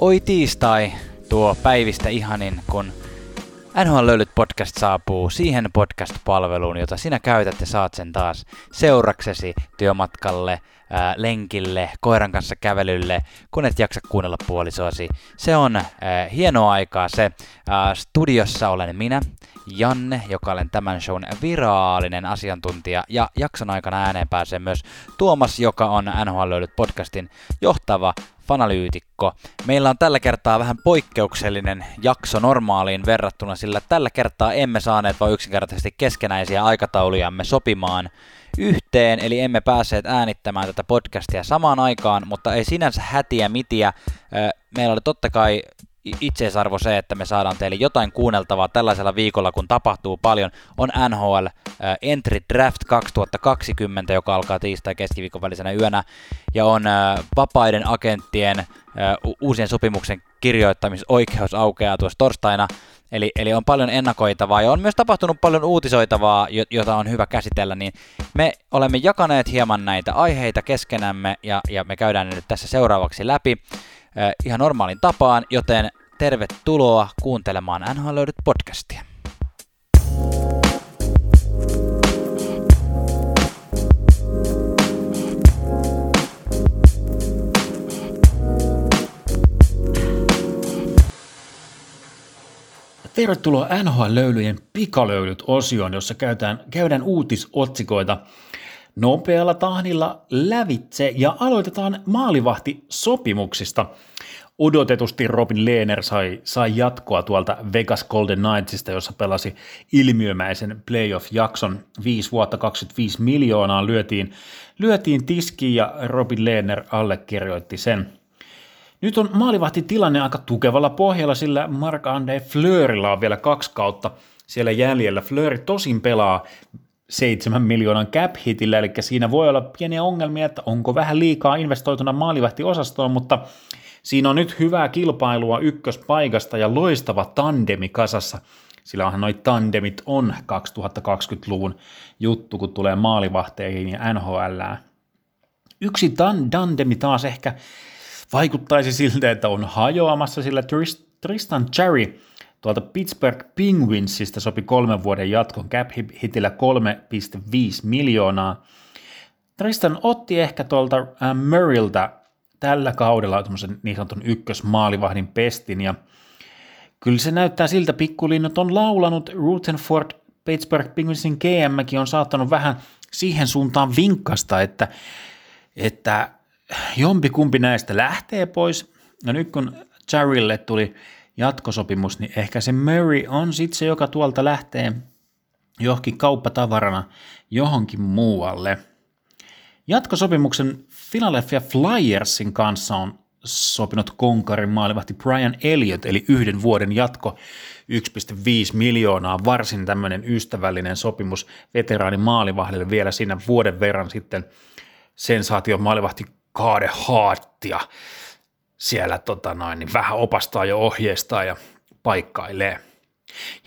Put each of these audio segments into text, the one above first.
Oi tiistai, tuo päivistä ihanin, kun NHL Löylyt podcast saapuu siihen podcast-palveluun, jota sinä käytät ja saat sen taas seuraksesi työmatkalle, ää, lenkille, koiran kanssa kävelylle, kun et jaksa kuunnella puolisoasi. Se on ää, hienoa aikaa se. Ää, studiossa olen minä, Janne, joka olen tämän shown viraalinen asiantuntija, ja jakson aikana ääneen pääsee myös Tuomas, joka on NHL Löylyt podcastin johtava fanalyytikko. Meillä on tällä kertaa vähän poikkeuksellinen jakso normaaliin verrattuna, sillä tällä kertaa emme saaneet vain yksinkertaisesti keskenäisiä aikataulujamme sopimaan yhteen, eli emme päässeet äänittämään tätä podcastia samaan aikaan, mutta ei sinänsä hätiä mitiä. Meillä oli totta kai itseisarvo se, että me saadaan teille jotain kuunneltavaa tällaisella viikolla, kun tapahtuu paljon, on NHL äh, Entry Draft 2020, joka alkaa tiistai keskiviikon välisenä yönä, ja on äh, vapaiden agenttien äh, uusien sopimuksen kirjoittamisoikeus aukeaa tuossa torstaina, Eli, eli on paljon ennakoitavaa ja on myös tapahtunut paljon uutisoitavaa, jota on hyvä käsitellä, niin me olemme jakaneet hieman näitä aiheita keskenämme ja, ja me käydään ne nyt tässä seuraavaksi läpi ihan normaalin tapaan, joten tervetuloa kuuntelemaan NHL Löydyt podcastia. Tervetuloa NHL-löylyjen pikalöylyt-osioon, jossa käydään, käydään uutisotsikoita nopealla tahdilla lävitse ja aloitetaan maalivahti sopimuksista. Odotetusti Robin Lehner sai, sai jatkoa tuolta Vegas Golden Knightsista, jossa pelasi ilmiömäisen playoff-jakson 5 vuotta 25 miljoonaa lyötiin, lyötiin tiskiin ja Robin Lehner allekirjoitti sen. Nyt on maalivahti tilanne aika tukevalla pohjalla, sillä Mark Ande Fleurilla on vielä kaksi kautta siellä jäljellä. Fleury tosin pelaa 7 miljoonan cap hitillä, eli siinä voi olla pieniä ongelmia, että onko vähän liikaa investoituna maalivahtiosastoon, mutta siinä on nyt hyvää kilpailua ykköspaikasta ja loistava tandemi kasassa, sillä onhan noi tandemit on 2020-luvun juttu, kun tulee maalivahteihin ja NHL. Yksi tandemi taas ehkä vaikuttaisi siltä, että on hajoamassa, sillä Tristan Cherry tuolta Pittsburgh Penguinsista sopi kolmen vuoden jatkon cap hitillä 3,5 miljoonaa. Tristan otti ehkä tuolta äh, Murrayltä tällä kaudella niin sanotun ykkösmaalivahdin pestin ja kyllä se näyttää siltä, pikkulinnut on laulanut, Rutherford Pittsburgh Penguinsin GMkin on saattanut vähän siihen suuntaan vinkkasta, että, että jompikumpi näistä lähtee pois. Ja nyt kun Charille tuli jatkosopimus, niin ehkä se Murray on sitten se, joka tuolta lähtee johonkin kauppatavarana johonkin muualle. Jatkosopimuksen Philadelphia Flyersin kanssa on sopinut konkarin maalivahti Brian Elliott, eli yhden vuoden jatko 1,5 miljoonaa, varsin tämmöinen ystävällinen sopimus veteraani maalivahdille vielä siinä vuoden verran sitten sensaatio maalivahti Kaade Haattia siellä tota noin, niin vähän opastaa ja ohjeistaa ja paikkailee.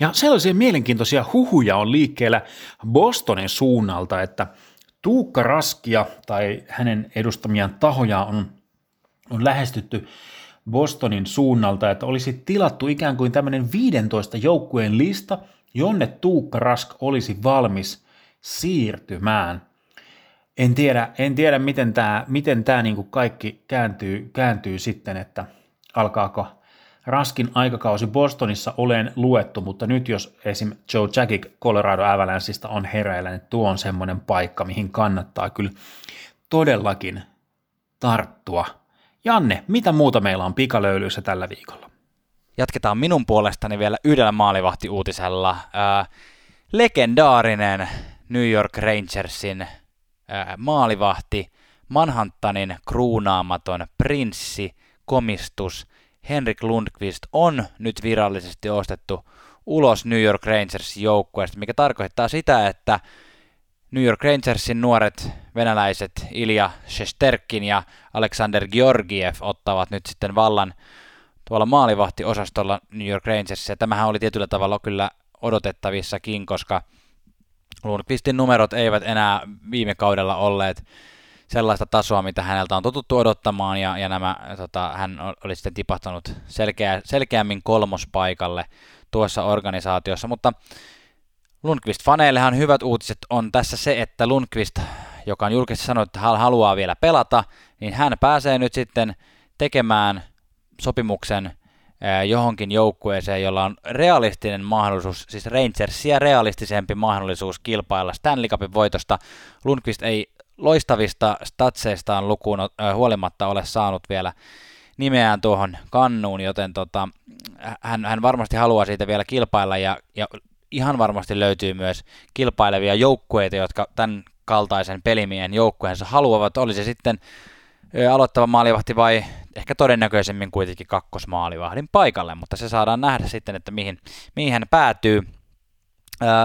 Ja sellaisia mielenkiintoisia huhuja on liikkeellä Bostonin suunnalta, että Tuukka Raskia tai hänen edustamiaan tahoja on, on lähestytty Bostonin suunnalta, että olisi tilattu ikään kuin tämmöinen 15 joukkueen lista, jonne Tuukka Rask olisi valmis siirtymään – en tiedä, en tiedä miten tämä miten tää niinku kaikki kääntyy, kääntyy sitten, että alkaako Raskin aikakausi Bostonissa olen luettu, mutta nyt jos esim. Joe Jackick Colorado Avalancheista on hereillä, niin tuo on semmoinen paikka, mihin kannattaa kyllä todellakin tarttua. Janne, mitä muuta meillä on pikalöylyissä tällä viikolla? Jatketaan minun puolestani vielä yhdellä maalivahtiuutisella. Äh, legendaarinen New York Rangersin maalivahti, Manhattanin kruunaamaton prinssi, komistus Henrik Lundqvist on nyt virallisesti ostettu ulos New York Rangersin joukkueesta, mikä tarkoittaa sitä, että New York Rangersin nuoret venäläiset Ilja Shesterkin ja Alexander Georgiev ottavat nyt sitten vallan tuolla maalivahtiosastolla New York Rangersissa. Tämähän oli tietyllä tavalla kyllä odotettavissakin, koska Lundqvistin numerot eivät enää viime kaudella olleet sellaista tasoa, mitä häneltä on totuttu odottamaan, ja, ja nämä, tota, hän oli sitten tipahtanut selkeä, selkeämmin kolmospaikalle tuossa organisaatiossa, mutta Lundqvist-faneillehan hyvät uutiset on tässä se, että Lundqvist, joka on julkisesti sanonut, että hän haluaa vielä pelata, niin hän pääsee nyt sitten tekemään sopimuksen johonkin joukkueeseen, jolla on realistinen mahdollisuus, siis Rangersia realistisempi mahdollisuus kilpailla Stanley Cupin voitosta. Lundqvist ei loistavista statseistaan lukuun huolimatta ole saanut vielä nimeään tuohon kannuun, joten tota, hän, hän varmasti haluaa siitä vielä kilpailla ja, ja ihan varmasti löytyy myös kilpailevia joukkueita, jotka tämän kaltaisen pelimien joukkueensa haluavat, oli se sitten aloittava maalivahti vai ehkä todennäköisemmin kuitenkin kakkosmaalivahdin paikalle, mutta se saadaan nähdä sitten, että mihin, mihin hän päätyy.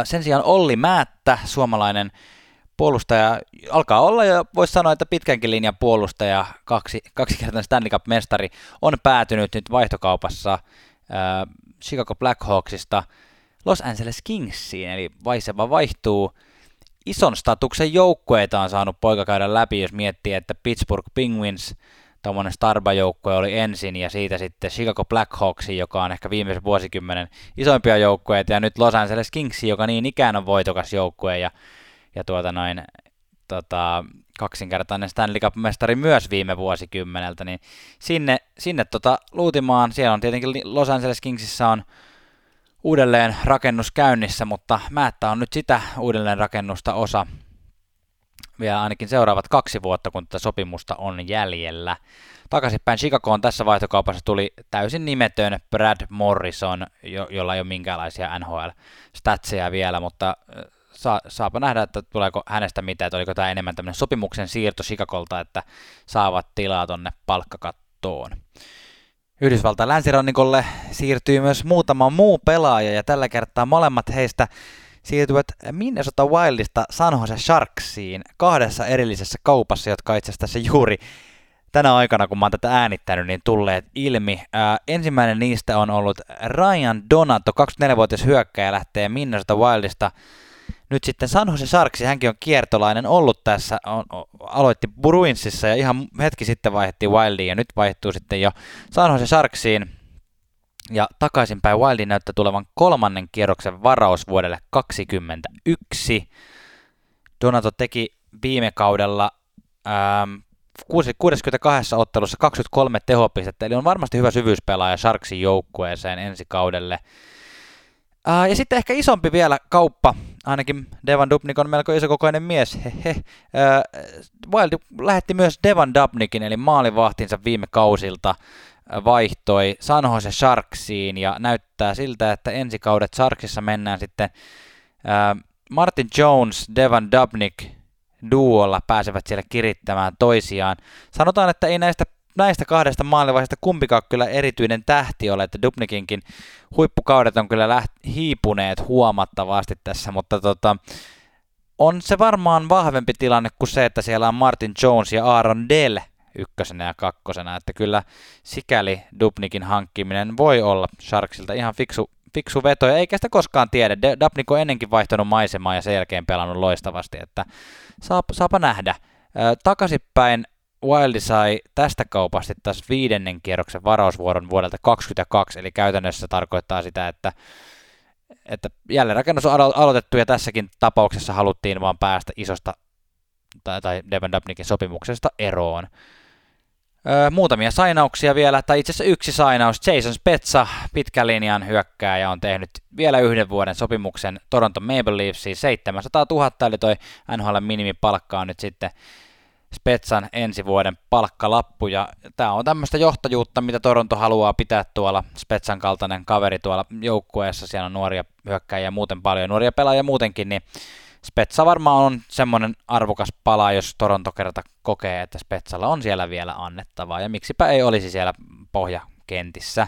Sen sijaan Olli Määttä, suomalainen puolustaja, alkaa olla ja voisi sanoa, että pitkänkin linjan puolustaja, kaksi, kaksikertainen Stanley Cup-mestari, on päätynyt nyt vaihtokaupassa Chicago Blackhawksista Los Angeles Kingsiin, eli Vaiseva vaihtuu ison statuksen joukkueita on saanut poika käydä läpi, jos miettii, että Pittsburgh Penguins, tuommoinen Starba-joukkue oli ensin, ja siitä sitten Chicago Blackhawks, joka on ehkä viimeisen vuosikymmenen isoimpia joukkueita, ja nyt Los Angeles Kings, joka niin ikään on voitokas joukkue, ja, ja tuota noin, tota, kaksinkertainen Stanley Cup-mestari myös viime vuosikymmeneltä, niin sinne, sinne tota, luutimaan, siellä on tietenkin Los Angeles Kingsissä on uudelleen rakennus käynnissä, mutta Määttä on nyt sitä uudelleen rakennusta osa vielä ainakin seuraavat kaksi vuotta, kun tätä sopimusta on jäljellä. Takaisinpäin Chicagoon tässä vaihtokaupassa tuli täysin nimetön Brad Morrison, jo, jolla ei ole minkäänlaisia NHL-statseja vielä, mutta saa, saapa nähdä, että tuleeko hänestä mitään, että oliko tämä enemmän tämmöinen sopimuksen siirto Chicagolta, että saavat tilaa tonne palkkakattoon. Yhdysvaltain länsirannikolle siirtyy myös muutama muu pelaaja ja tällä kertaa molemmat heistä siirtyvät Minnesota Wildista San Jose Sharksiin kahdessa erillisessä kaupassa, jotka itse asiassa tässä juuri tänä aikana, kun mä oon tätä äänittänyt, niin tulleet ilmi. Ää, ensimmäinen niistä on ollut Ryan Donato, 24-vuotias hyökkäjä, lähtee Minnesota Wildista nyt sitten San Jose Sharks, hänkin on kiertolainen ollut tässä, on, on, aloitti Bruinsissa ja ihan hetki sitten vaihdettiin Wildiin ja nyt vaihtuu sitten jo San Jose Sharksiin. Ja takaisinpäin Wildin näyttää tulevan kolmannen kierroksen varaus vuodelle 2021. Donato teki viime kaudella ähm, 62 ottelussa 23 tehopistettä, eli on varmasti hyvä syvyyspelaaja Sharksin joukkueeseen ensi kaudelle. Uh, ja sitten ehkä isompi vielä kauppa, ainakin Devan Dubnik on melko isokokoinen mies. Hehe. Uh, Wild lähetti myös Devan Dubnikin, eli maalivahtinsa viime kausilta vaihtoi San Jose Sharksiin ja näyttää siltä, että ensi kaudet Sharksissa mennään sitten Martin Jones, Devan Dubnik duolla pääsevät siellä kirittämään toisiaan. Sanotaan, että ei näistä näistä kahdesta maalivaiheesta kumpikaan kyllä erityinen tähti ole, että Dubnikinkin huippukaudet on kyllä läht- hiipuneet huomattavasti tässä, mutta tota, on se varmaan vahvempi tilanne kuin se, että siellä on Martin Jones ja Aaron Dell ykkösenä ja kakkosena, että kyllä sikäli Dubnikin hankkiminen voi olla Sharksilta ihan fiksu, fiksu veto, ja eikä sitä koskaan tiedä. Dubnik on ennenkin vaihtanut maisemaa ja sen jälkeen pelannut loistavasti, että saapa, saapa nähdä. Takaisinpäin Wildi sai tästä kaupasta taas viidennen kierroksen varausvuoron vuodelta 2022, eli käytännössä tarkoittaa sitä, että, että jälleenrakennus on aloitettu ja tässäkin tapauksessa haluttiin vaan päästä isosta tai, tai Devon Dubnikin sopimuksesta eroon. Muutamia sainauksia vielä, tai itse asiassa yksi sainaus. Jason Spetsa, pitkä linjan hyökkääjä, on tehnyt vielä yhden vuoden sopimuksen Toronto Maple Leafsiin. 700 000, eli toi NHL minimipalkka on nyt sitten Spetsan ensi vuoden palkkalappu, ja tämä on tämmöistä johtajuutta, mitä Toronto haluaa pitää tuolla Spetsan kaltainen kaveri tuolla joukkueessa, siellä on nuoria hyökkäjiä muuten paljon, nuoria pelaajia muutenkin, niin Spetsa varmaan on semmoinen arvokas pala, jos Toronto kerta kokee, että Spetsalla on siellä vielä annettavaa, ja miksipä ei olisi siellä pohjakentissä.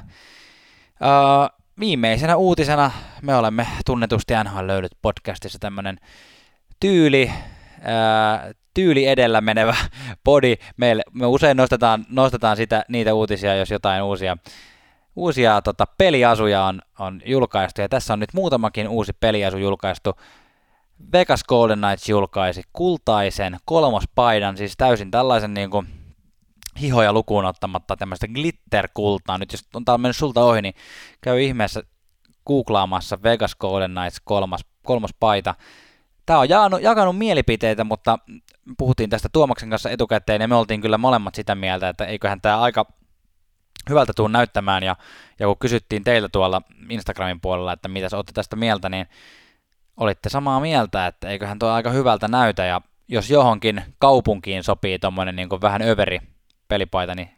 Uh, viimeisenä uutisena me olemme tunnetusti NHL löydyt podcastissa tämmöinen tyyli, tyyli edellä menevä body. Meille, me usein nostetaan, nostetaan sitä, niitä uutisia, jos jotain uusia, uusia tota, peliasuja on, on julkaistu. Ja tässä on nyt muutamakin uusi peliasu julkaistu. Vegas Golden Knights julkaisi kultaisen kolmospaidan, siis täysin tällaisen niin kuin hihoja lukuun ottamatta tämmöistä glitter-kultaa. Nyt jos on tää mennyt sulta ohi, niin käy ihmeessä googlaamassa Vegas Golden Knights kolmas, kolmas paita. Tämä on jakanut, jakanut mielipiteitä, mutta puhuttiin tästä Tuomaksen kanssa etukäteen ja me oltiin kyllä molemmat sitä mieltä, että eiköhän tämä aika hyvältä tuu näyttämään ja, ja kun kysyttiin teiltä tuolla Instagramin puolella, että mitä olette tästä mieltä, niin olitte samaa mieltä, että eiköhän tuo aika hyvältä näytä ja jos johonkin kaupunkiin sopii tuommoinen niin vähän överi pelipaita, niin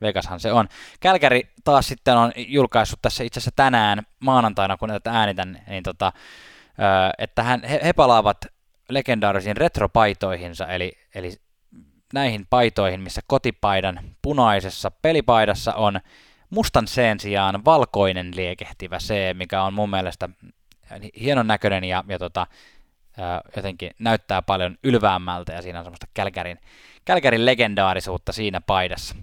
Vegashan se on. Kälkäri taas sitten on julkaissut tässä itse asiassa tänään maanantaina, kun tätä äänitän, niin tota, että hän, he, he palaavat legendaarisiin retropaitoihinsa, eli, eli näihin paitoihin, missä kotipaidan punaisessa pelipaidassa on mustan seen sijaan valkoinen liekehtivä C, mikä on mun mielestä hienon näköinen ja, ja tota, jotenkin näyttää paljon ylväämmältä ja siinä on semmoista Kälkärin, Kälkärin legendaarisuutta siinä paidassa.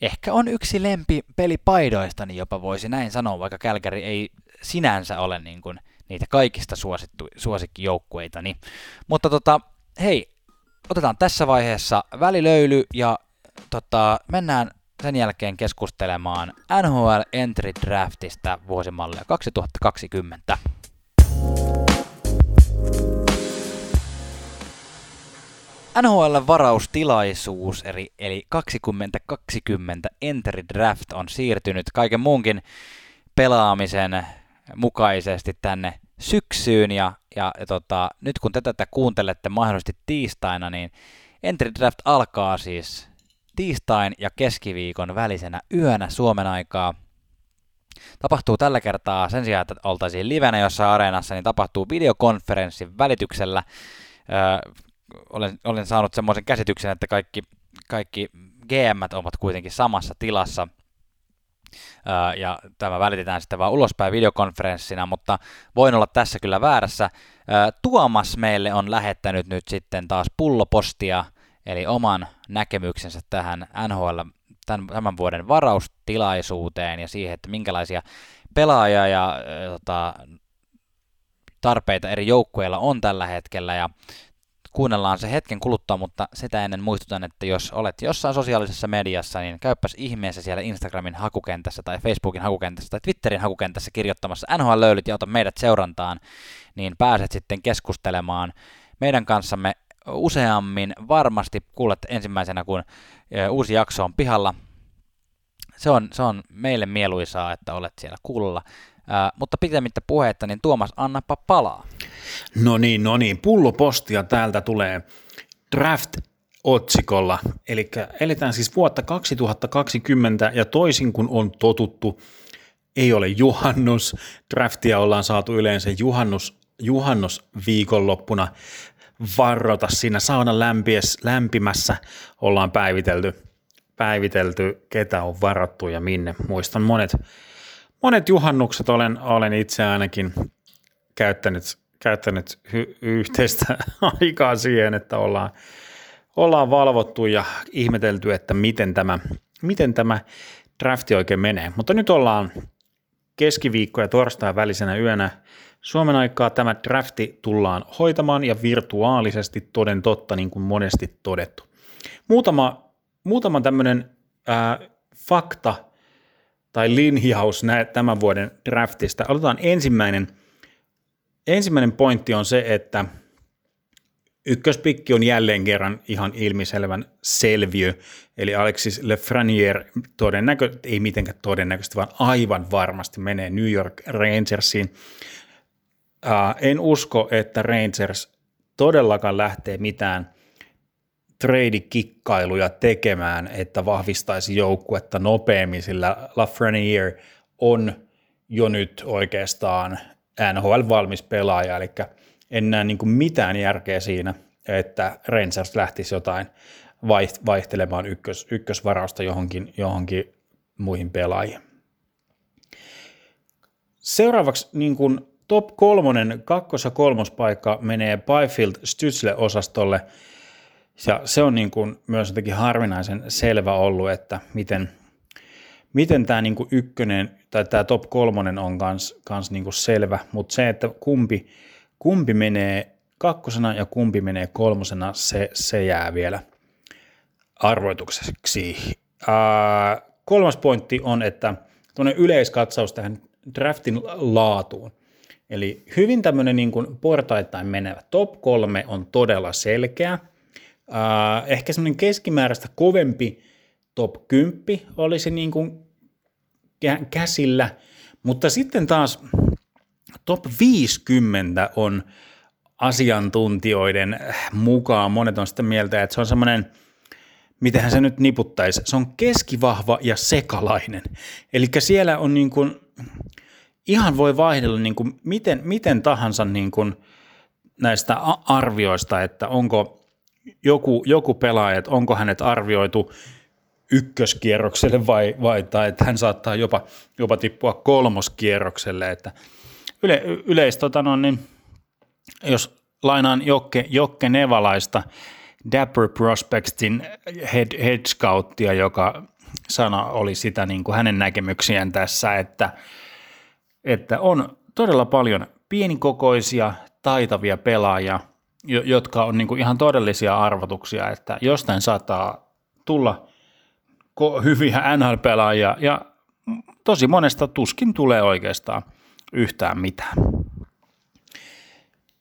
Ehkä on yksi lempi pelipaidoistani jopa voisi näin sanoa, vaikka Kälkäri ei sinänsä ole niin kuin niitä kaikista suosittu, suosikkijoukkueitani. Mutta tota, hei, otetaan tässä vaiheessa välilöyly ja tota, mennään sen jälkeen keskustelemaan NHL Entry Draftista vuosimallia 2020. NHL-varaustilaisuus, eli, eli 2020 Entry Draft on siirtynyt kaiken muunkin pelaamisen mukaisesti tänne syksyyn ja, ja, ja tota, nyt kun te tätä kuuntelette mahdollisesti tiistaina, niin Entry Draft alkaa siis tiistain ja keskiviikon välisenä yönä Suomen aikaa. Tapahtuu tällä kertaa sen sijaan, että oltaisiin livenä jossain areenassa, niin tapahtuu videokonferenssin välityksellä. Öö, olen, olen saanut semmoisen käsityksen, että kaikki, kaikki GM ovat kuitenkin samassa tilassa – ja tämä välitetään sitten vaan ulospäin videokonferenssina, mutta voin olla tässä kyllä väärässä. Tuomas meille on lähettänyt nyt sitten taas pullopostia, eli oman näkemyksensä tähän NHL tämän vuoden varaustilaisuuteen ja siihen, että minkälaisia pelaajia ja tota, tarpeita eri joukkueilla on tällä hetkellä. Ja kuunnellaan se hetken kuluttua, mutta sitä ennen muistutan, että jos olet jossain sosiaalisessa mediassa, niin käyppäs ihmeessä siellä Instagramin hakukentässä tai Facebookin hakukentässä tai Twitterin hakukentässä kirjoittamassa NHL löylyt ja ota meidät seurantaan, niin pääset sitten keskustelemaan meidän kanssamme useammin. Varmasti kuulet ensimmäisenä, kun uusi jakso on pihalla. Se on, se on meille mieluisaa, että olet siellä kuulolla. Mutta pitemmittä puheetta, niin Tuomas, annapa palaa. No niin, no niin. Pullopostia täältä tulee draft-otsikolla. Eli eletään siis vuotta 2020 ja toisin kuin on totuttu, ei ole juhannus. Draftia ollaan saatu yleensä juhannus, juhannus viikonloppuna varrota siinä saunan lämpies, lämpimässä ollaan päivitelty, päivitelty, ketä on varattu ja minne. Muistan monet monet juhannukset olen, olen itse ainakin käyttänyt, käyttänyt hy, yhteistä aikaa siihen, että ollaan, ollaan valvottu ja ihmetelty, että miten tämä, miten tämä drafti oikein menee. Mutta nyt ollaan keskiviikko ja torstai välisenä yönä Suomen aikaa tämä drafti tullaan hoitamaan ja virtuaalisesti toden totta, niin kuin monesti todettu. Muutama, muutama tämmöinen ää, fakta tai linjaus tämän vuoden draftista. Aloitetaan ensimmäinen. Ensimmäinen pointti on se, että ykköspikki on jälleen kerran ihan ilmiselvän selviö, eli Alexis Lefreniere todennäkö, ei mitenkään todennäköisesti, vaan aivan varmasti menee New York Rangersiin. Uh, en usko, että Rangers todellakaan lähtee mitään trade-kikkailuja tekemään, että vahvistaisi joukkuetta nopeammin, sillä Lafreniere on jo nyt oikeastaan NHL-valmis pelaaja, eli en näe niin mitään järkeä siinä, että Rangers lähtisi jotain vaihtelemaan ykkös, ykkösvarausta johonkin, johonkin muihin pelaajiin. Seuraavaksi niin kuin top kolmonen, kakkos- ja kolmospaikka menee Byfield Stützle-osastolle – ja se on niin kuin myös jotenkin harvinaisen selvä ollut, että miten, miten tämä niin kuin ykkönen tai tämä top kolmonen on kans, kans niin kuin selvä, mutta se, että kumpi, kumpi menee kakkosena ja kumpi menee kolmosena, se, se jää vielä arvoitukseksi. Ää, kolmas pointti on, että tuonne yleiskatsaus tähän draftin laatuun. Eli hyvin tämmöinen niin kuin portaittain menevä top kolme on todella selkeä. Ää, ehkä semmoinen keskimääräistä kovempi top 10 olisi niin kuin käsillä, mutta sitten taas top 50 on asiantuntijoiden mukaan, monet on sitä mieltä, että se on semmoinen, mitenhän se nyt niputtaisi, se on keskivahva ja sekalainen. Eli siellä on niin kuin, ihan voi vaihdella niin kuin miten, miten tahansa niin kuin näistä arvioista, että onko joku, joku pelaaja, että onko hänet arvioitu ykköskierrokselle vai, vai tai että hän saattaa jopa, jopa tippua kolmoskierrokselle, että yle, yleis, tota no, niin, jos lainaan Jokke, Jokke Nevalaista, Dapper Prospectin head, head scouttia, joka sana oli sitä niin kuin hänen näkemyksiään tässä, että, että on todella paljon pienikokoisia, taitavia pelaajia, jotka on niin kuin ihan todellisia arvotuksia, että jostain saattaa tulla hyviä NHL-pelaajia ja tosi monesta tuskin tulee oikeastaan yhtään mitään.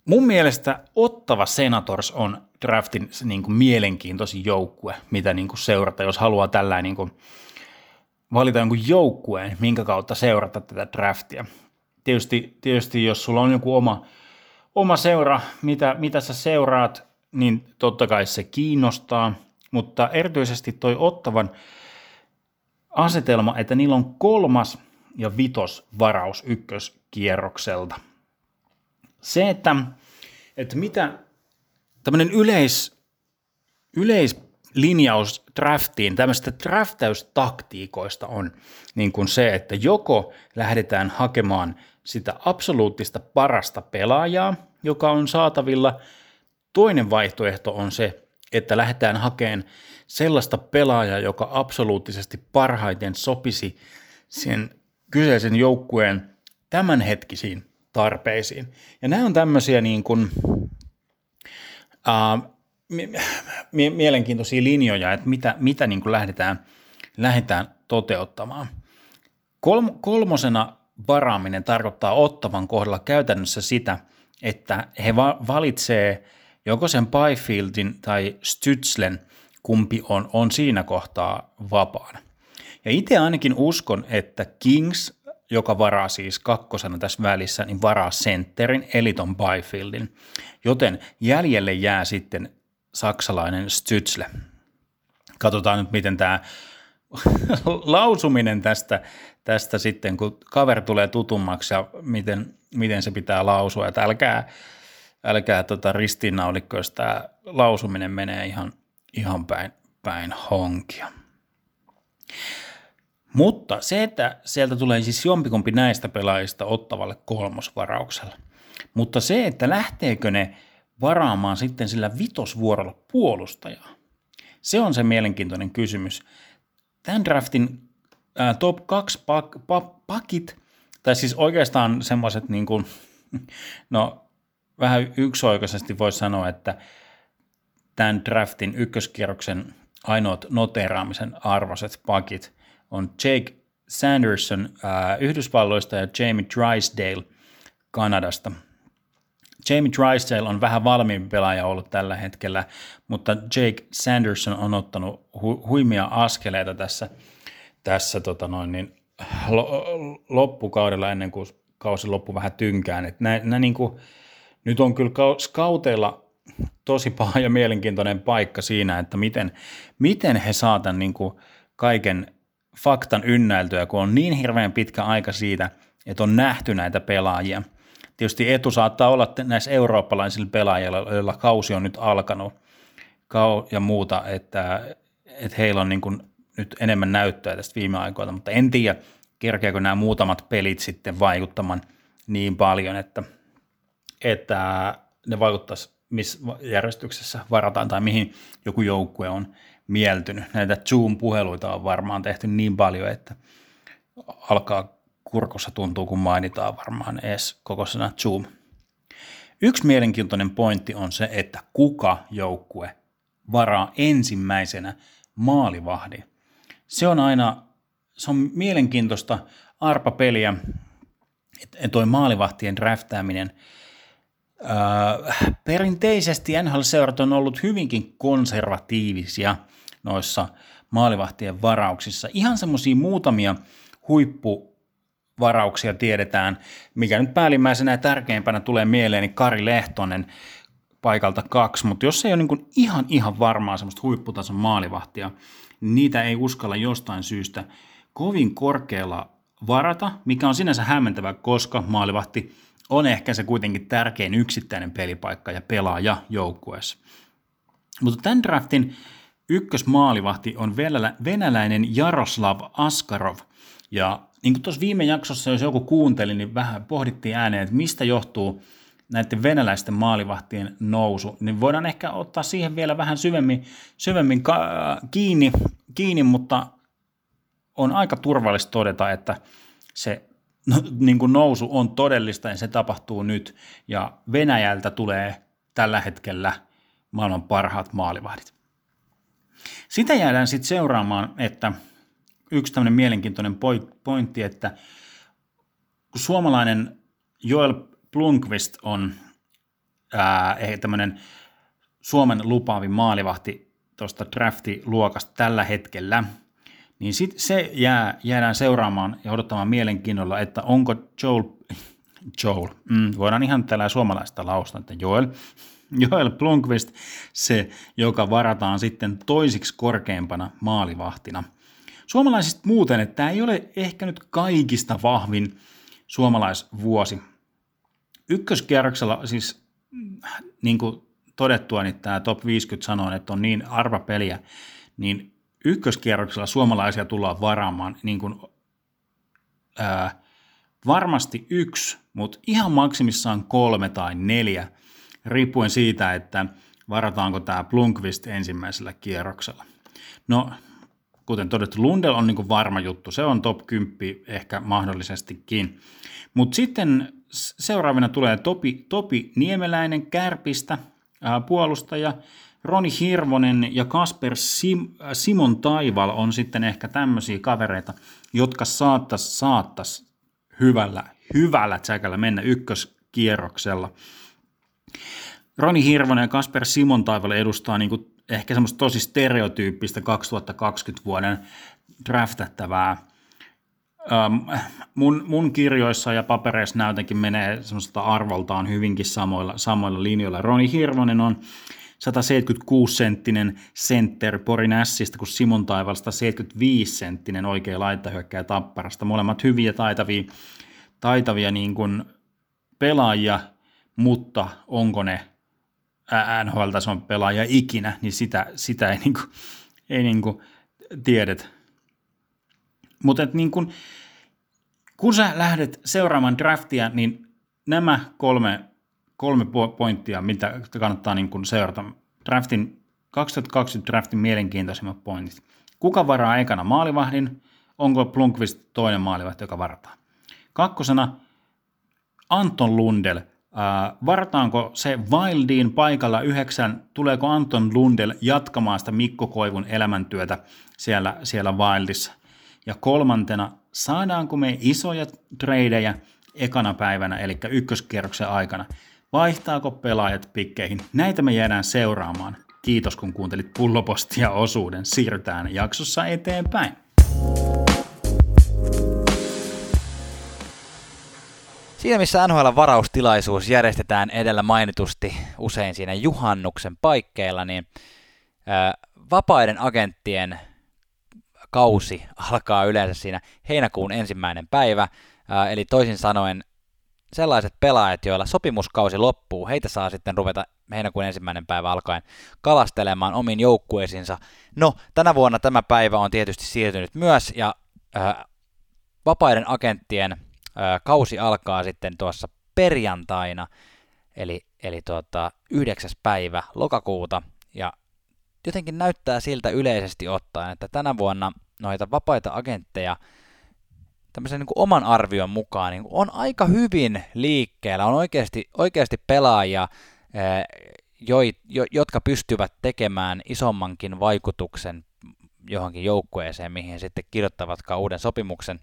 Mun mielestä Ottava Senators on draftin niin kuin mielenkiintoisin joukkue, mitä niin kuin seurata, jos haluaa tällä niin kuin valita jonkun joukkueen, minkä kautta seurata tätä draftia. Tietysti, tietysti jos sulla on joku oma, oma seura, mitä, mitä sä seuraat, niin totta kai se kiinnostaa, mutta erityisesti toi Ottavan asetelma, että niillä on kolmas ja vitos varaus ykköskierrokselta. Se, että, että mitä tämmöinen yleis, yleislinjaus draftiin, tämmöistä draftaustaktiikoista on niin kuin se, että joko lähdetään hakemaan sitä absoluuttista parasta pelaajaa, joka on saatavilla. Toinen vaihtoehto on se, että lähdetään hakemaan sellaista pelaajaa, joka absoluuttisesti parhaiten sopisi sen kyseisen joukkueen tämänhetkisiin tarpeisiin. Ja nämä on tämmöisiä niin kuin, mie- mielenkiintoisia linjoja, että mitä, mitä niin kuin lähdetään, lähdetään toteuttamaan. Kolm- kolmosena varaaminen tarkoittaa ottavan kohdalla käytännössä sitä, että he va- valitsee joko sen Byfieldin tai Stützlen, kumpi on, on siinä kohtaa vapaana. Ja itse ainakin uskon, että Kings, joka varaa siis kakkosena tässä välissä, niin varaa sentterin, eli ton Byfieldin. Joten jäljelle jää sitten saksalainen Stützle. Katsotaan nyt, miten tämä lausuminen tästä, tästä sitten, kun kaveri tulee tutummaksi ja miten, miten se pitää lausua. Että älkää, älkää tota ristiinnaulikko, jos tämä lausuminen menee ihan, ihan päin, päin honkia. Mutta se, että sieltä tulee siis jompikumpi näistä pelaajista ottavalle kolmosvarauksella. Mutta se, että lähteekö ne varaamaan sitten sillä vitosvuorolla puolustajaa, se on se mielenkiintoinen kysymys. Tämän draftin ää, top 2 pak, pa, pakit, tai siis oikeastaan semmoiset niin kuin, no vähän yksioikaisesti voisi sanoa, että tämän draftin ykköskierroksen ainoat noteraamisen arvoiset pakit on Jake Sanderson äh, Yhdysvalloista ja Jamie Drysdale Kanadasta. Jamie Drysdale on vähän valmiimpi pelaaja ollut tällä hetkellä, mutta Jake Sanderson on ottanut hu- huimia askeleita tässä, tässä tota noin, niin, lo- loppukaudella ennen kuin kausi loppu vähän tynkään. Et nä, nä, niin kuin, nyt on kyllä skauteilla tosi paha ja mielenkiintoinen paikka siinä, että miten, miten he saatan niin kuin kaiken faktan ynnäiltyä, kun on niin hirveän pitkä aika siitä, että on nähty näitä pelaajia. Tietysti etu saattaa olla näissä eurooppalaisilla pelaajilla, joilla kausi on nyt alkanut ja muuta, että, että heillä on niin kuin nyt enemmän näyttöä tästä viime aikoina, mutta en tiedä, kerkeäkö nämä muutamat pelit sitten vaikuttamaan niin paljon, että, että ne vaikuttaisi missä järjestyksessä varataan tai mihin joku joukkue on mieltynyt. Näitä Zoom-puheluita on varmaan tehty niin paljon, että alkaa kurkossa tuntuu, kun mainitaan varmaan edes koko sana Zoom. Yksi mielenkiintoinen pointti on se, että kuka joukkue varaa ensimmäisenä maalivahdin. Se on aina, se on mielenkiintoista arpapeliä, että toi maalivahtien draftaaminen. Öö, perinteisesti NHL-seurat on ollut hyvinkin konservatiivisia noissa maalivahtien varauksissa. Ihan semmoisia muutamia huippuvarauksia tiedetään, mikä nyt päällimmäisenä ja tärkeimpänä tulee mieleen, niin Kari Lehtonen paikalta kaksi, mutta jos ei ole niin ihan ihan varmaa semmoista huipputason maalivahtia, niitä ei uskalla jostain syystä kovin korkealla varata, mikä on sinänsä hämmentävä, koska maalivahti on ehkä se kuitenkin tärkein yksittäinen pelipaikka ja pelaaja joukkueessa. Mutta tämän draftin ykkösmaalivahti on venäläinen Jaroslav Askarov. Ja niin kuin tuossa viime jaksossa, jos joku kuunteli, niin vähän pohdittiin ääneen, että mistä johtuu näiden venäläisten maalivahtien nousu, niin voidaan ehkä ottaa siihen vielä vähän syvemmin, syvemmin ka- kiinni, kiinni, mutta on aika turvallista todeta, että se no, niin kuin nousu on todellista ja se tapahtuu nyt. Ja Venäjältä tulee tällä hetkellä maailman parhaat maalivahdit. Sitä jäädään sitten seuraamaan, että yksi tämmöinen mielenkiintoinen pointti, että kun suomalainen Joel Plunkvist on ää, tämmöinen Suomen lupaavin maalivahti tuosta draftiluokasta tällä hetkellä, niin sit se jää, jäädään seuraamaan ja odottamaan mielenkiinnolla, että onko Joel, Joel, mm, voidaan ihan tällä suomalaista lausta, että Joel, Joel Plunkvist se, joka varataan sitten toisiksi korkeimpana maalivahtina. Suomalaisista muuten, että tämä ei ole ehkä nyt kaikista vahvin suomalaisvuosi. Ykköskierroksella siis niin kuin todettua, niin tämä top 50 sanoo, että on niin arvapeliä, niin ykköskierroksella suomalaisia tullaan varaamaan niin kuin, ää, varmasti yksi, mutta ihan maksimissaan kolme tai neljä, riippuen siitä, että varataanko tämä Blunkvist ensimmäisellä kierroksella. No, kuten todettu, Lundell on niin varma juttu, se on top 10 ehkä mahdollisestikin. Mutta sitten seuraavana tulee Topi, Topi Niemeläinen Kärpistä, ää, puolustaja, Roni Hirvonen ja Kasper Sim, Simon Taival on sitten ehkä tämmöisiä kavereita, jotka saattas, saattas hyvällä, hyvällä tsäkällä mennä ykköskierroksella. Roni Hirvonen ja Kasper Simon Taival edustaa niin kuin ehkä semmoista tosi stereotyyppistä 2020 vuoden draftattavaa Mun, mun kirjoissa ja papereissa näytänkin menee semmoista arvoltaan hyvinkin samoilla, samoilla linjoilla. Roni Hirvonen on 176-senttinen sentteri Porin Ässistä, kun Simon Taival 175-senttinen oikea laittahyökkäjä Tapparasta. Molemmat hyviä taitavia, taitavia niin kuin pelaajia, mutta onko ne NHL-tason pelaajia ikinä, niin sitä, sitä ei, niin kuin, ei niin kuin tiedetä. Mutta niin kun, kun sä lähdet seuraamaan draftia, niin nämä kolme, kolme pointtia, mitä kannattaa niin kun seurata. Draftin, 2020 draftin mielenkiintoisimmat pointit. Kuka varaa ekana maalivahdin? Onko Plunkvist toinen maalivahti, joka varataan? Kakkosena Anton Lundell. Äh, varataanko se Wildin paikalla yhdeksän, tuleeko Anton Lundell jatkamaan sitä Mikko Koivun elämäntyötä siellä, siellä Wildissa? Ja kolmantena, saadaanko me isoja tradeja ekana päivänä, eli ykköskierroksen aikana? Vaihtaako pelaajat pikkeihin? Näitä me jäädään seuraamaan. Kiitos kun kuuntelit pullopostia osuuden. Siirrytään jaksossa eteenpäin. Siinä missä NHL-varaustilaisuus järjestetään edellä mainitusti usein siinä juhannuksen paikkeilla, niin vapaiden agenttien kausi alkaa yleensä siinä heinäkuun ensimmäinen päivä, eli toisin sanoen sellaiset pelaajat, joilla sopimuskausi loppuu, heitä saa sitten ruveta heinäkuun ensimmäinen päivä alkaen kalastelemaan omiin joukkueisiinsa. No, tänä vuonna tämä päivä on tietysti siirtynyt myös, ja ää, vapaiden agenttien ää, kausi alkaa sitten tuossa perjantaina, eli, eli tuota, 9. päivä lokakuuta, ja jotenkin näyttää siltä yleisesti ottaen, että tänä vuonna noita vapaita agentteja tämmöisen niin kuin oman arvion mukaan niin on aika hyvin liikkeellä, on oikeasti, oikeasti pelaajia, jo, jo, jotka pystyvät tekemään isommankin vaikutuksen johonkin joukkueeseen, mihin sitten kirjoittavatkaan uuden sopimuksen.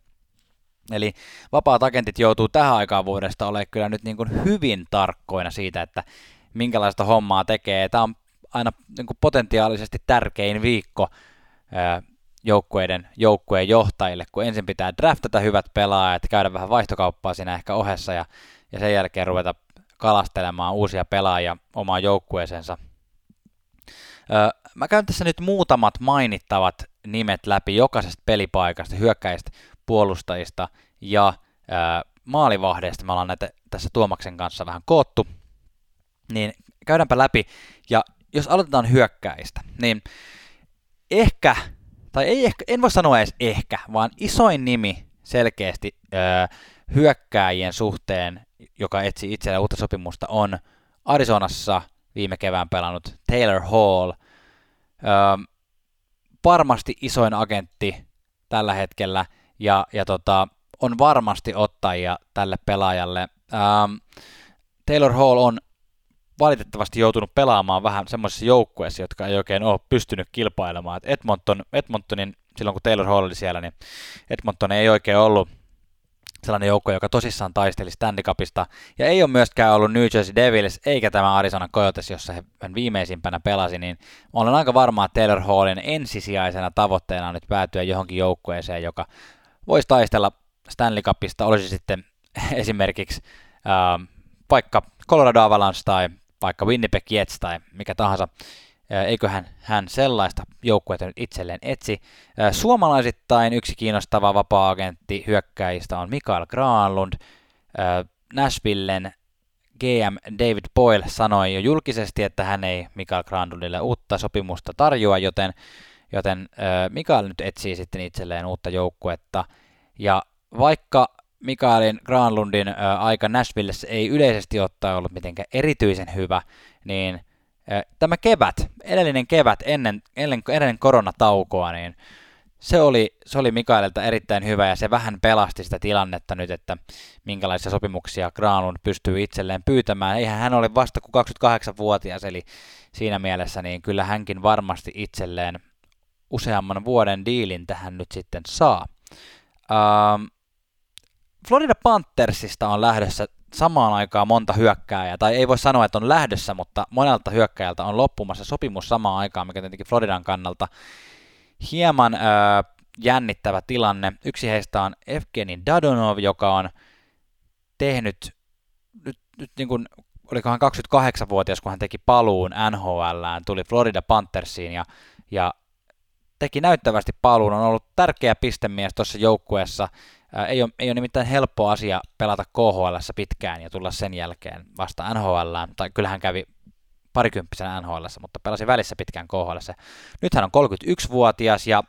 Eli vapaat agentit joutuu tähän aikaan vuodesta olemaan kyllä nyt niin kuin hyvin tarkkoina siitä, että minkälaista hommaa tekee. Tämä on aina niin kuin potentiaalisesti tärkein viikko joukkueiden joukkueen johtajille, kun ensin pitää draftata hyvät pelaajat, käydä vähän vaihtokauppaa siinä ehkä ohessa ja, ja sen jälkeen ruveta kalastelemaan uusia pelaajia omaan joukkueeseensa. mä käyn tässä nyt muutamat mainittavat nimet läpi jokaisesta pelipaikasta, hyökkäistä, puolustajista ja maalivahdeista. Me ollaan näitä tässä Tuomaksen kanssa vähän koottu. Niin käydäänpä läpi. Ja jos aloitetaan hyökkäistä, niin ehkä, tai ei ehkä, en voi sanoa edes ehkä, vaan isoin nimi selkeästi öö, hyökkääjien suhteen, joka etsi itselleen uutta sopimusta, on Arizonassa viime kevään pelannut Taylor Hall. Öö, varmasti isoin agentti tällä hetkellä, ja, ja tota, on varmasti ottajia tälle pelaajalle. Ähm, Taylor Hall on valitettavasti joutunut pelaamaan vähän semmoisessa joukkueessa, jotka ei oikein ole pystynyt kilpailemaan. Et Edmonton, Edmontonin, silloin kun Taylor Hall oli siellä, niin Edmonton ei oikein ollut sellainen joukko, joka tosissaan taisteli Stanley Cupista, ja ei ole myöskään ollut New Jersey Devils, eikä tämä Arizona Coyotes, jossa hän viimeisimpänä pelasi, niin olen aika varma, että Taylor Hallin ensisijaisena tavoitteena on nyt päätyä johonkin joukkueeseen, joka voisi taistella Stanley Cupista, olisi sitten esimerkiksi äh, vaikka Colorado Avalanche tai vaikka Winnipeg Jets tai mikä tahansa, eiköhän hän sellaista joukkuetta nyt itselleen etsi. Suomalaisittain yksi kiinnostava vapaa-agentti hyökkäistä on Mikael Granlund. Nashvillen GM David Boyle sanoi jo julkisesti, että hän ei Mikael Granlundille uutta sopimusta tarjoa, joten, joten Mikael nyt etsii sitten itselleen uutta joukkuetta. Ja vaikka Mikaelin Granlundin aika Nashvillessä ei yleisesti ottaen ollut mitenkään erityisen hyvä, niin tämä kevät, edellinen kevät ennen, ennen, ennen koronataukoa, niin se oli, se oli Mikaelilta erittäin hyvä ja se vähän pelasti sitä tilannetta nyt, että minkälaisia sopimuksia Granlund pystyy itselleen pyytämään. Eihän hän ole vasta kuin 28-vuotias, eli siinä mielessä niin kyllä hänkin varmasti itselleen useamman vuoden diilin tähän nyt sitten saa. Ähm, Florida Panthersista on lähdössä samaan aikaan monta hyökkääjää, tai ei voi sanoa, että on lähdössä, mutta monelta hyökkäjältä on loppumassa sopimus samaan aikaan, mikä tietenkin Floridan kannalta hieman öö, jännittävä tilanne. Yksi heistä on Evgeni Dadonov, joka on tehnyt nyt, nyt niin kuin, olikohan 28-vuotias, kun hän teki paluun NHLään, tuli Florida Panthersiin ja, ja teki näyttävästi paluun, on ollut tärkeä pistemies tuossa joukkueessa, ei ole, ei ole nimittäin helppo asia pelata KHL pitkään ja tulla sen jälkeen vasta NHL, tai kyllähän kävi parikymppisenä NHL, mutta pelasi välissä pitkään KHL. Nyt hän on 31-vuotias ja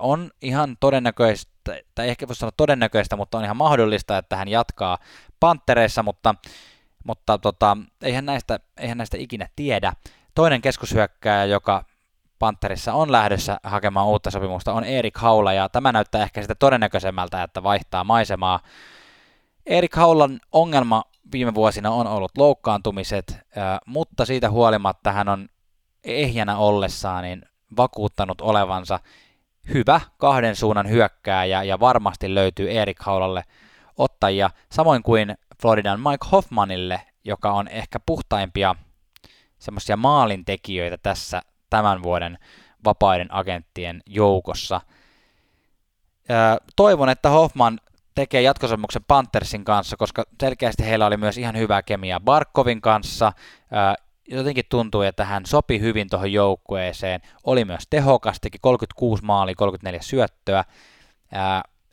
on ihan todennäköistä, tai ehkä voisi sanoa todennäköistä, mutta on ihan mahdollista, että hän jatkaa Pantereissa, mutta, mutta tota, eihän, näistä, eihän näistä ikinä tiedä. Toinen keskushyökkääjä, joka Pantherissa on lähdössä hakemaan uutta sopimusta, on Erik Haula, ja tämä näyttää ehkä sitä todennäköisemmältä, että vaihtaa maisemaa. Erik Haulan ongelma viime vuosina on ollut loukkaantumiset, mutta siitä huolimatta hän on ehjänä ollessaan niin vakuuttanut olevansa hyvä kahden suunnan hyökkääjä ja varmasti löytyy Erik Haulalle ottajia, samoin kuin Floridan Mike Hoffmanille, joka on ehkä puhtaimpia semmoisia maalintekijöitä tässä tämän vuoden vapaiden agenttien joukossa. Toivon, että Hoffman tekee jatkosopimuksen Panthersin kanssa, koska selkeästi heillä oli myös ihan hyvää kemiaa Barkovin kanssa. Jotenkin tuntui, että hän sopi hyvin tuohon joukkueeseen. Oli myös tehokas, teki 36 maalia, 34 syöttöä.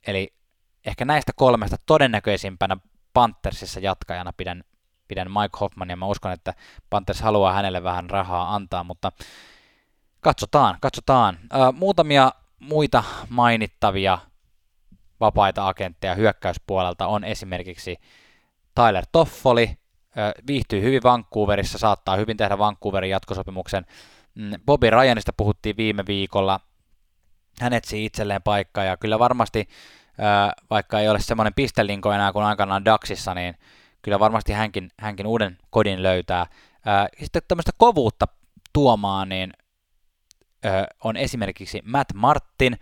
Eli ehkä näistä kolmesta todennäköisimpänä Panthersissa jatkajana pidän, pidän Mike Hoffmania. Mä uskon, että Panthers haluaa hänelle vähän rahaa antaa, mutta Katsotaan, katsotaan. muutamia muita mainittavia vapaita agentteja hyökkäyspuolelta on esimerkiksi Tyler Toffoli, viihtyy hyvin Vancouverissa, saattaa hyvin tehdä Vancouverin jatkosopimuksen. Mm, Bobby Ryanista puhuttiin viime viikolla, hän etsii itselleen paikkaa ja kyllä varmasti vaikka ei ole semmoinen pistelinko enää kuin aikanaan Daxissa, niin kyllä varmasti hänkin, hänkin uuden kodin löytää. Sitten tämmöistä kovuutta tuomaan, niin on esimerkiksi Matt Martin,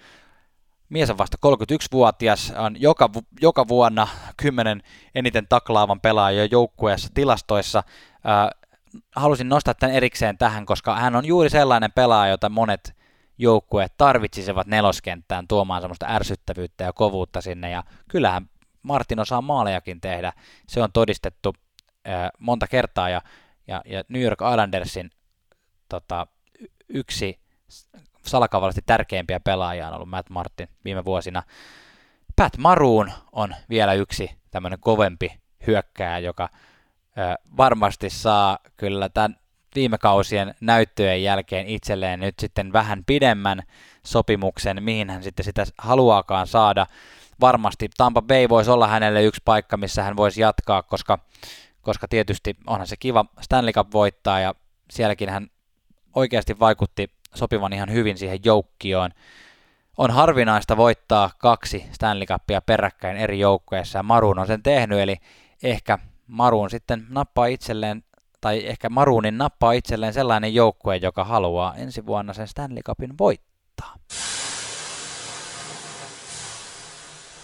mies on vasta 31-vuotias, on joka, joka vuonna kymmenen eniten taklaavan pelaajan joukkueessa tilastoissa. halusin nostaa tämän erikseen tähän, koska hän on juuri sellainen pelaaja, jota monet joukkueet tarvitsisivat neloskenttään tuomaan semmoista ärsyttävyyttä ja kovuutta sinne, ja kyllähän Martin osaa maalejakin tehdä, se on todistettu monta kertaa, ja, ja, ja New York Islandersin tota, yksi salakavallisesti tärkeimpiä pelaajia on ollut Matt Martin viime vuosina. Pat Maroon on vielä yksi tämmöinen kovempi hyökkääjä, joka ö, varmasti saa kyllä tämän viime kausien näyttöjen jälkeen itselleen nyt sitten vähän pidemmän sopimuksen, mihin hän sitten sitä haluaakaan saada. Varmasti Tampa Bay voisi olla hänelle yksi paikka, missä hän voisi jatkaa, koska, koska tietysti onhan se kiva Stanley Cup voittaa ja sielläkin hän oikeasti vaikutti sopivan ihan hyvin siihen joukkioon. On harvinaista voittaa kaksi Stanley Cupia peräkkäin eri joukkueissa ja Maruun on sen tehnyt, eli ehkä Maruun sitten nappaa itselleen tai ehkä Maruunin nappaa itselleen sellainen joukkue, joka haluaa ensi vuonna sen Stanley Cupin voittaa.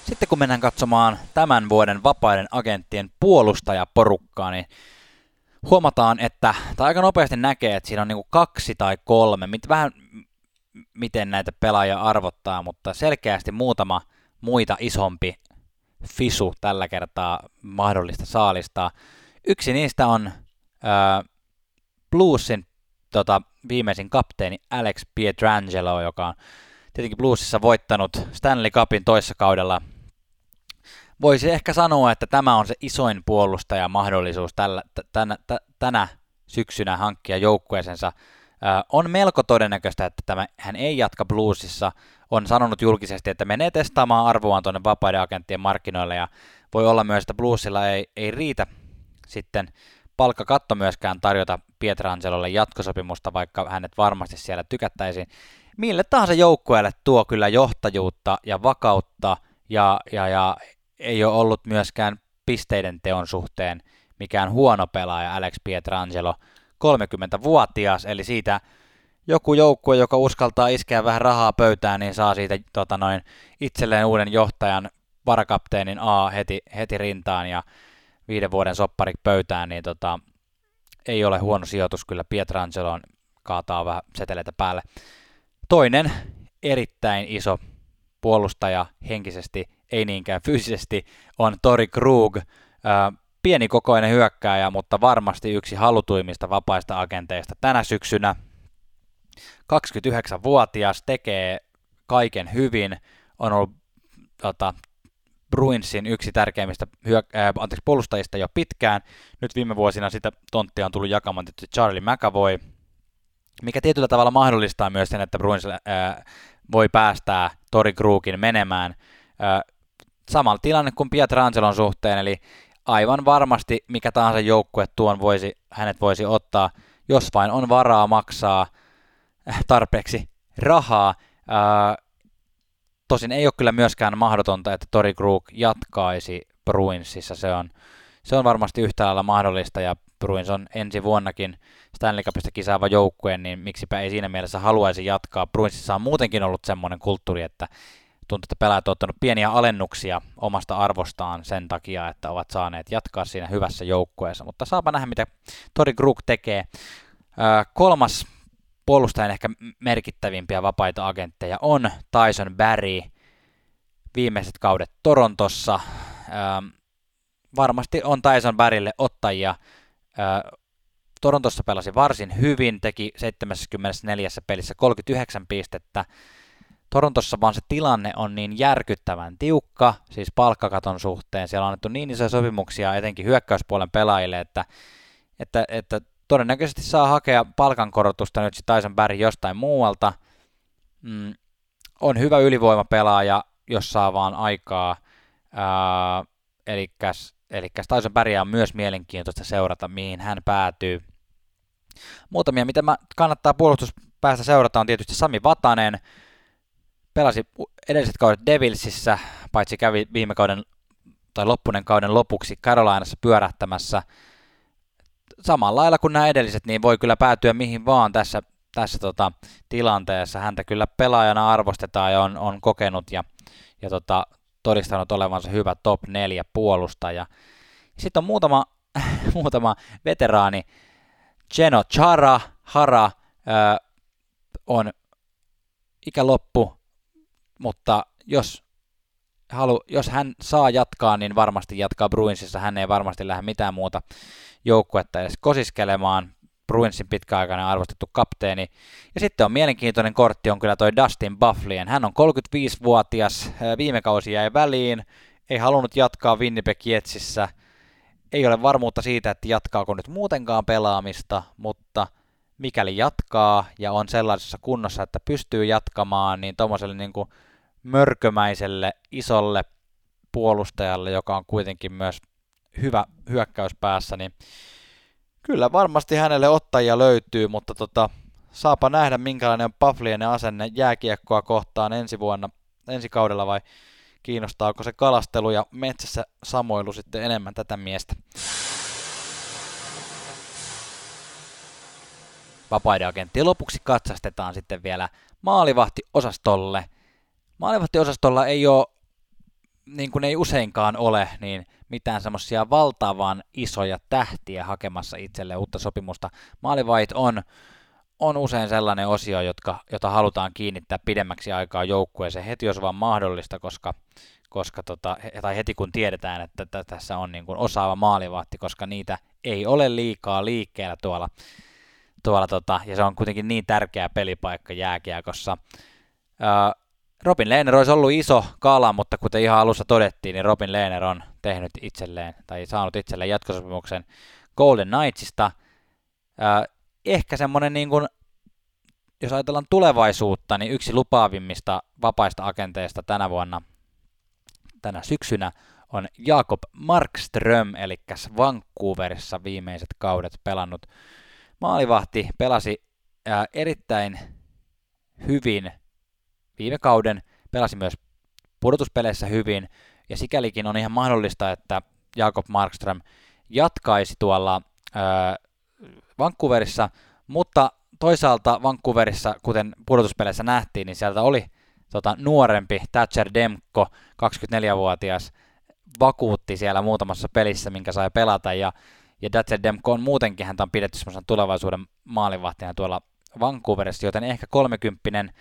Sitten kun mennään katsomaan tämän vuoden vapaiden agenttien puolustajaporukkaa, niin huomataan, että, tai aika nopeasti näkee, että siinä on niin kaksi tai kolme, mit, vähän miten näitä pelaajia arvottaa, mutta selkeästi muutama muita isompi fisu tällä kertaa mahdollista saalistaa. Yksi niistä on äh, Bluesin tota, viimeisin kapteeni Alex Pietrangelo, joka on tietenkin Bluesissa voittanut Stanley Cupin toissa kaudella. Voisi ehkä sanoa, että tämä on se isoin puolustajamahdollisuus tällä, tänä, tänä syksynä hankkia joukkueesensa. Äh, on melko todennäköistä, että tämä, hän ei jatka Bluesissa. On sanonut julkisesti, että menee testaamaan arvoaan tuonne vapaiden agenttien markkinoille ja voi olla myös, että Bluesilla ei, ei riitä sitten palkkakatto myöskään tarjota Pietrangelolle jatkosopimusta, vaikka hänet varmasti siellä tykättäisiin. Mille tahansa joukkueelle tuo kyllä johtajuutta ja vakautta ja, ja, ja ei ole ollut myöskään pisteiden teon suhteen mikään huono pelaaja Alex Pietrangelo, 30-vuotias, eli siitä joku joukkue, joka uskaltaa iskeä vähän rahaa pöytään, niin saa siitä tota noin, itselleen uuden johtajan, varakapteenin A heti, heti rintaan ja viiden vuoden sopparik pöytään, niin tota, ei ole huono sijoitus kyllä Pietrangeloon kaataa vähän seteleitä päälle. Toinen erittäin iso puolustaja henkisesti, ei niinkään fyysisesti, on Tori Krug. pienikokoinen hyökkääjä, mutta varmasti yksi halutuimmista vapaista agenteista tänä syksynä. 29-vuotias, tekee kaiken hyvin, on ollut tota, Bruinsin yksi tärkeimmistä hyö- äh, anteeksi, puolustajista jo pitkään. Nyt viime vuosina sitä tonttia on tullut jakamaan tietysti Charlie McAvoy, mikä tietyllä tavalla mahdollistaa myös sen, että Bruins äh, voi päästää Tori Krugin menemään. Äh, samalla tilanne kuin Pietrangelon suhteen, eli aivan varmasti mikä tahansa joukkue tuon voisi, hänet voisi ottaa, jos vain on varaa maksaa äh, tarpeeksi rahaa. Äh, Tosin ei ole kyllä myöskään mahdotonta, että Tori Krug jatkaisi Bruinsissa. Se on, se on varmasti yhtä lailla mahdollista ja Bruins on ensi vuonnakin Stanley Cupista kisaava joukkue, niin miksipä ei siinä mielessä haluaisi jatkaa. Bruinsissa on muutenkin ollut semmoinen kulttuuri, että tuntuu, että pelaajat ovat ottanut pieniä alennuksia omasta arvostaan sen takia, että ovat saaneet jatkaa siinä hyvässä joukkueessa. Mutta saapa nähdä, mitä Tori Krug tekee. kolmas puolustajan ehkä merkittävimpiä vapaita agentteja on Tyson Barry viimeiset kaudet Torontossa. Ähm, varmasti on Tyson Barrylle ottajia. Äh, Torontossa pelasi varsin hyvin, teki 74 pelissä 39 pistettä. Torontossa vaan se tilanne on niin järkyttävän tiukka, siis palkkakaton suhteen. Siellä on annettu niin isoja sopimuksia etenkin hyökkäyspuolen pelaajille, että, että, että todennäköisesti saa hakea palkankorotusta nyt Tyson Barry jostain muualta. Mm, on hyvä ylivoimapelaaja, jos saa vaan aikaa. eli Tyson Barry on myös mielenkiintoista seurata, mihin hän päätyy. Muutamia, mitä mä kannattaa puolustuspäästä seurata, on tietysti Sami Vatanen. Pelasi edelliset kaudet Devilsissä, paitsi kävi viime kauden tai loppunen kauden lopuksi Carolinassa pyörähtämässä samalla lailla kuin nämä edelliset, niin voi kyllä päätyä mihin vaan tässä, tässä tota, tilanteessa. Häntä kyllä pelaajana arvostetaan ja on, on kokenut ja, ja tota, todistanut olevansa hyvä top 4 puolustaja. Sitten on muutama, muutama veteraani. Geno Chara, Hara, ää, on ikäloppu, mutta jos, halu, jos hän saa jatkaa, niin varmasti jatkaa Bruinsissa. Hän ei varmasti lähde mitään muuta joukkuetta edes kosiskelemaan. Bruinsin pitkäaikainen arvostettu kapteeni. Ja sitten on mielenkiintoinen kortti on kyllä toi Dustin Bufflien. Hän on 35-vuotias, viime kausi jäi väliin, ei halunnut jatkaa Winnipeg Jetsissä. Ei ole varmuutta siitä, että jatkaako nyt muutenkaan pelaamista, mutta mikäli jatkaa ja on sellaisessa kunnossa, että pystyy jatkamaan, niin tuommoiselle niin mörkömäiselle isolle puolustajalle, joka on kuitenkin myös hyvä hyökkäyspäässä, niin kyllä varmasti hänelle ottajia löytyy, mutta tota, saapa nähdä minkälainen on Paflien asenne jääkiekkoa kohtaan ensi vuonna, ensi kaudella vai kiinnostaako se kalastelu ja metsässä samoilu sitten enemmän tätä miestä. Vapaiden agenttien lopuksi katsastetaan sitten vielä maalivahtiosastolle. Maalivahtiosastolla ei ole, niin kuin ei useinkaan ole, niin mitään semmoisia valtavan isoja tähtiä hakemassa itselle uutta sopimusta. Maalivait on, on usein sellainen osio, jotka, jota halutaan kiinnittää pidemmäksi aikaa joukkueeseen heti, jos vaan mahdollista, koska, koska tota, tai heti kun tiedetään, että tässä on niin kuin osaava maalivahti, koska niitä ei ole liikaa liikkeellä tuolla tuolla, tota, ja se on kuitenkin niin tärkeä pelipaikka jääkiekossa. Öö, Robin Lehner olisi ollut iso kala, mutta kuten ihan alussa todettiin, niin Robin Lehner on tehnyt itselleen, tai saanut itselleen jatkosopimuksen Golden Knightsista. Öö, ehkä semmoinen, niin kuin, jos ajatellaan tulevaisuutta, niin yksi lupaavimmista vapaista agenteista tänä vuonna, tänä syksynä, on Jakob Markström, eli Vancouverissa viimeiset kaudet pelannut maalivahti pelasi ää, erittäin hyvin viime kauden, pelasi myös pudotuspeleissä hyvin, ja sikälikin on ihan mahdollista, että Jakob Markström jatkaisi tuolla ää, Vancouverissa, mutta toisaalta Vancouverissa, kuten pudotuspeleissä nähtiin, niin sieltä oli tota, nuorempi Thatcher Demko, 24-vuotias, vakuutti siellä muutamassa pelissä, minkä sai pelata, ja ja Datsen Demko on muutenkin, häntä on pidetty semmoisen tulevaisuuden maalivahtina tuolla Vancouverissa, joten ehkä 30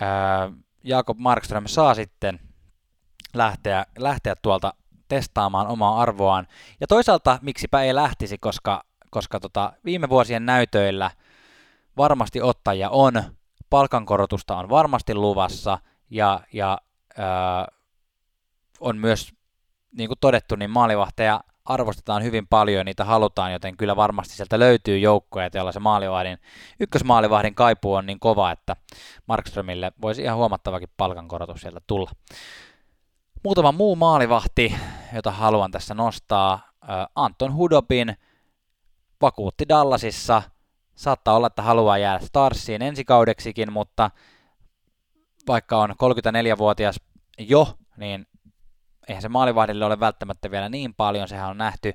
ää, Jakob Markström saa sitten lähteä, lähteä tuolta testaamaan omaa arvoaan. Ja toisaalta miksipä ei lähtisi, koska, koska tota, viime vuosien näytöillä varmasti ottajia on, palkankorotusta on varmasti luvassa ja, ja ää, on myös, niin kuin todettu, niin maalivahteja arvostetaan hyvin paljon niitä halutaan, joten kyllä varmasti sieltä löytyy joukkoja, joilla se maalivahdin, ykkösmaalivahdin kaipuu on niin kova, että Markströmille voisi ihan huomattavakin palkankorotus sieltä tulla. Muutama muu maalivahti, jota haluan tässä nostaa. Anton Hudobin vakuutti Dallasissa. Saattaa olla, että haluaa jäädä Starsiin ensi kaudeksikin, mutta vaikka on 34-vuotias jo, niin eihän se maalivahdille ole välttämättä vielä niin paljon, sehän on nähty,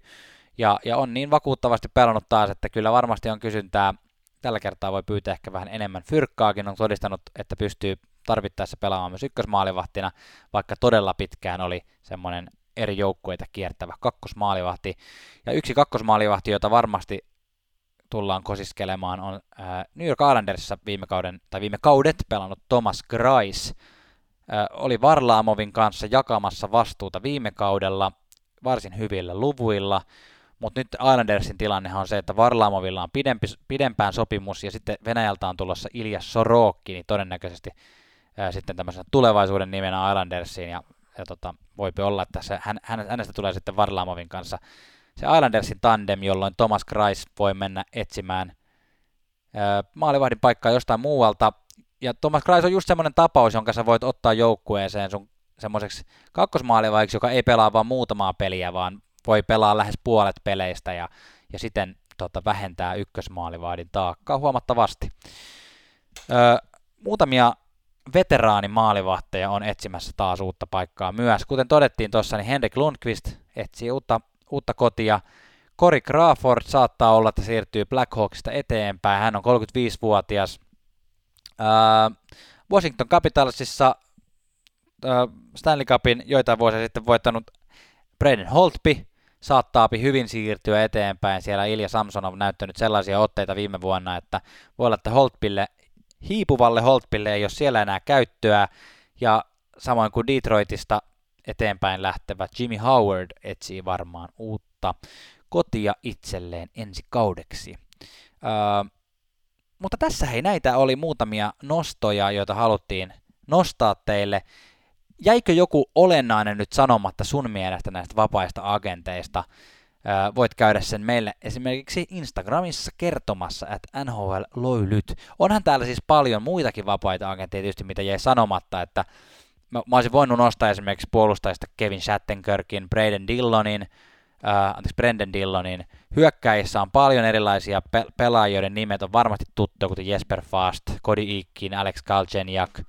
ja, ja on niin vakuuttavasti pelannut taas, että kyllä varmasti on kysyntää, tällä kertaa voi pyytää ehkä vähän enemmän fyrkkaakin, on todistanut, että pystyy tarvittaessa pelaamaan myös ykkösmaalivahtina, vaikka todella pitkään oli semmoinen eri joukkueita kiertävä kakkosmaalivahti. Ja yksi kakkosmaalivahti, jota varmasti tullaan kosiskelemaan, on New York Islandersissa viime kauden, tai viime kaudet pelannut Thomas Grice, oli Varlaamovin kanssa jakamassa vastuuta viime kaudella varsin hyvillä luvuilla, mutta nyt Islandersin tilanne on se, että Varlaamovilla on pidempi, pidempään sopimus ja sitten Venäjältä on tulossa Ilja Sorokki, niin todennäköisesti ää, sitten tämmöisen tulevaisuuden nimenä Islandersiin ja, ja tota, voipi olla, että se, hän, hänestä tulee sitten Varlaamovin kanssa se Islandersin tandem, jolloin Thomas Kreis voi mennä etsimään ää, maalivahdin paikkaa jostain muualta ja Thomas Kreis on just semmoinen tapaus, jonka sä voit ottaa joukkueeseen sun semmoiseksi kakkosmaalivaiksi, joka ei pelaa vain muutamaa peliä, vaan voi pelaa lähes puolet peleistä ja, ja siten tota, vähentää ykkösmaalivahdin taakkaa huomattavasti. Öö, muutamia veteraanimaalivahteja on etsimässä taas uutta paikkaa myös. Kuten todettiin tuossa, niin Henrik Lundqvist etsii uutta, uutta kotia. Cory Crawford saattaa olla, että siirtyy Blackhawksista eteenpäin. Hän on 35-vuotias. Washington Capitalsissa Stanley Cupin joitain vuosia sitten voittanut Braden Holtby saattaa hyvin siirtyä eteenpäin. Siellä Ilja Samson on näyttänyt sellaisia otteita viime vuonna, että voi olla, että Holtpille, hiipuvalle Holtpille ei ole siellä enää käyttöä, ja samoin kuin Detroitista eteenpäin lähtevä Jimmy Howard etsii varmaan uutta kotia itselleen ensi kaudeksi. Öö, mutta tässä hei, näitä oli muutamia nostoja, joita haluttiin nostaa teille. Jäikö joku olennainen nyt sanomatta sun mielestä näistä vapaista agenteista? voit käydä sen meille esimerkiksi Instagramissa kertomassa, että NHL loilyt. Onhan täällä siis paljon muitakin vapaita agentteja tietysti, mitä jäi sanomatta, että mä, mä olisin voinut nostaa esimerkiksi puolustajista Kevin Shattenkirkin, Braden Dillonin, äh, anteeksi, Brendan Dillonin. Hyökkäjissä on paljon erilaisia pe- pelaajia, joiden nimet. On varmasti tuttuja, kuten Jesper Fast, Cody Ikin, Alex Galchenyuk,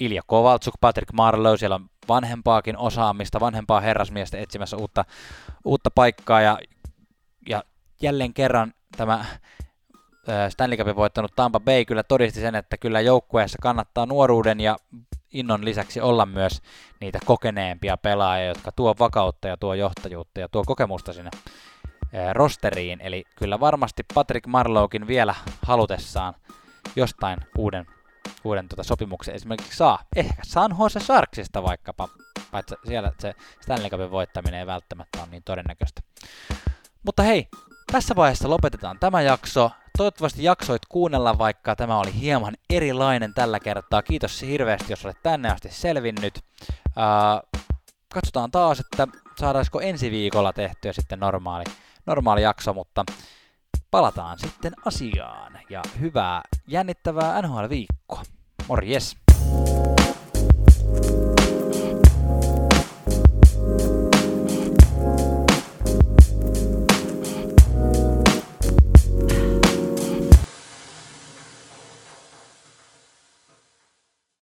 Ilja Kovaltsuk, Patrick Marlowe, siellä on vanhempaakin osaamista, vanhempaa herrasmiestä etsimässä uutta, uutta paikkaa. Ja, ja jälleen kerran tämä Stanley Cupin voittanut Tampa Bay kyllä todisti sen, että kyllä joukkueessa kannattaa nuoruuden ja innon lisäksi olla myös niitä kokeneempia pelaajia, jotka tuo vakautta ja tuo johtajuutta ja tuo kokemusta sinne rosteriin. Eli kyllä varmasti Patrick Marlowkin vielä halutessaan jostain uuden uuden tuota sopimuksen esimerkiksi saa. Ehkä San Jose Sharksista vaikkapa, paitsi siellä se Stanley Cupin voittaminen ei välttämättä ole niin todennäköistä. Mutta hei, tässä vaiheessa lopetetaan tämä jakso. Toivottavasti jaksoit kuunnella, vaikka tämä oli hieman erilainen tällä kertaa. Kiitos hirveästi, jos olet tänne asti selvinnyt. Uh, katsotaan taas, että saadaanko ensi viikolla tehtyä sitten normaali, normaali jakso, mutta palataan sitten asiaan ja hyvää jännittävää NHL-viikkoa. Morjes!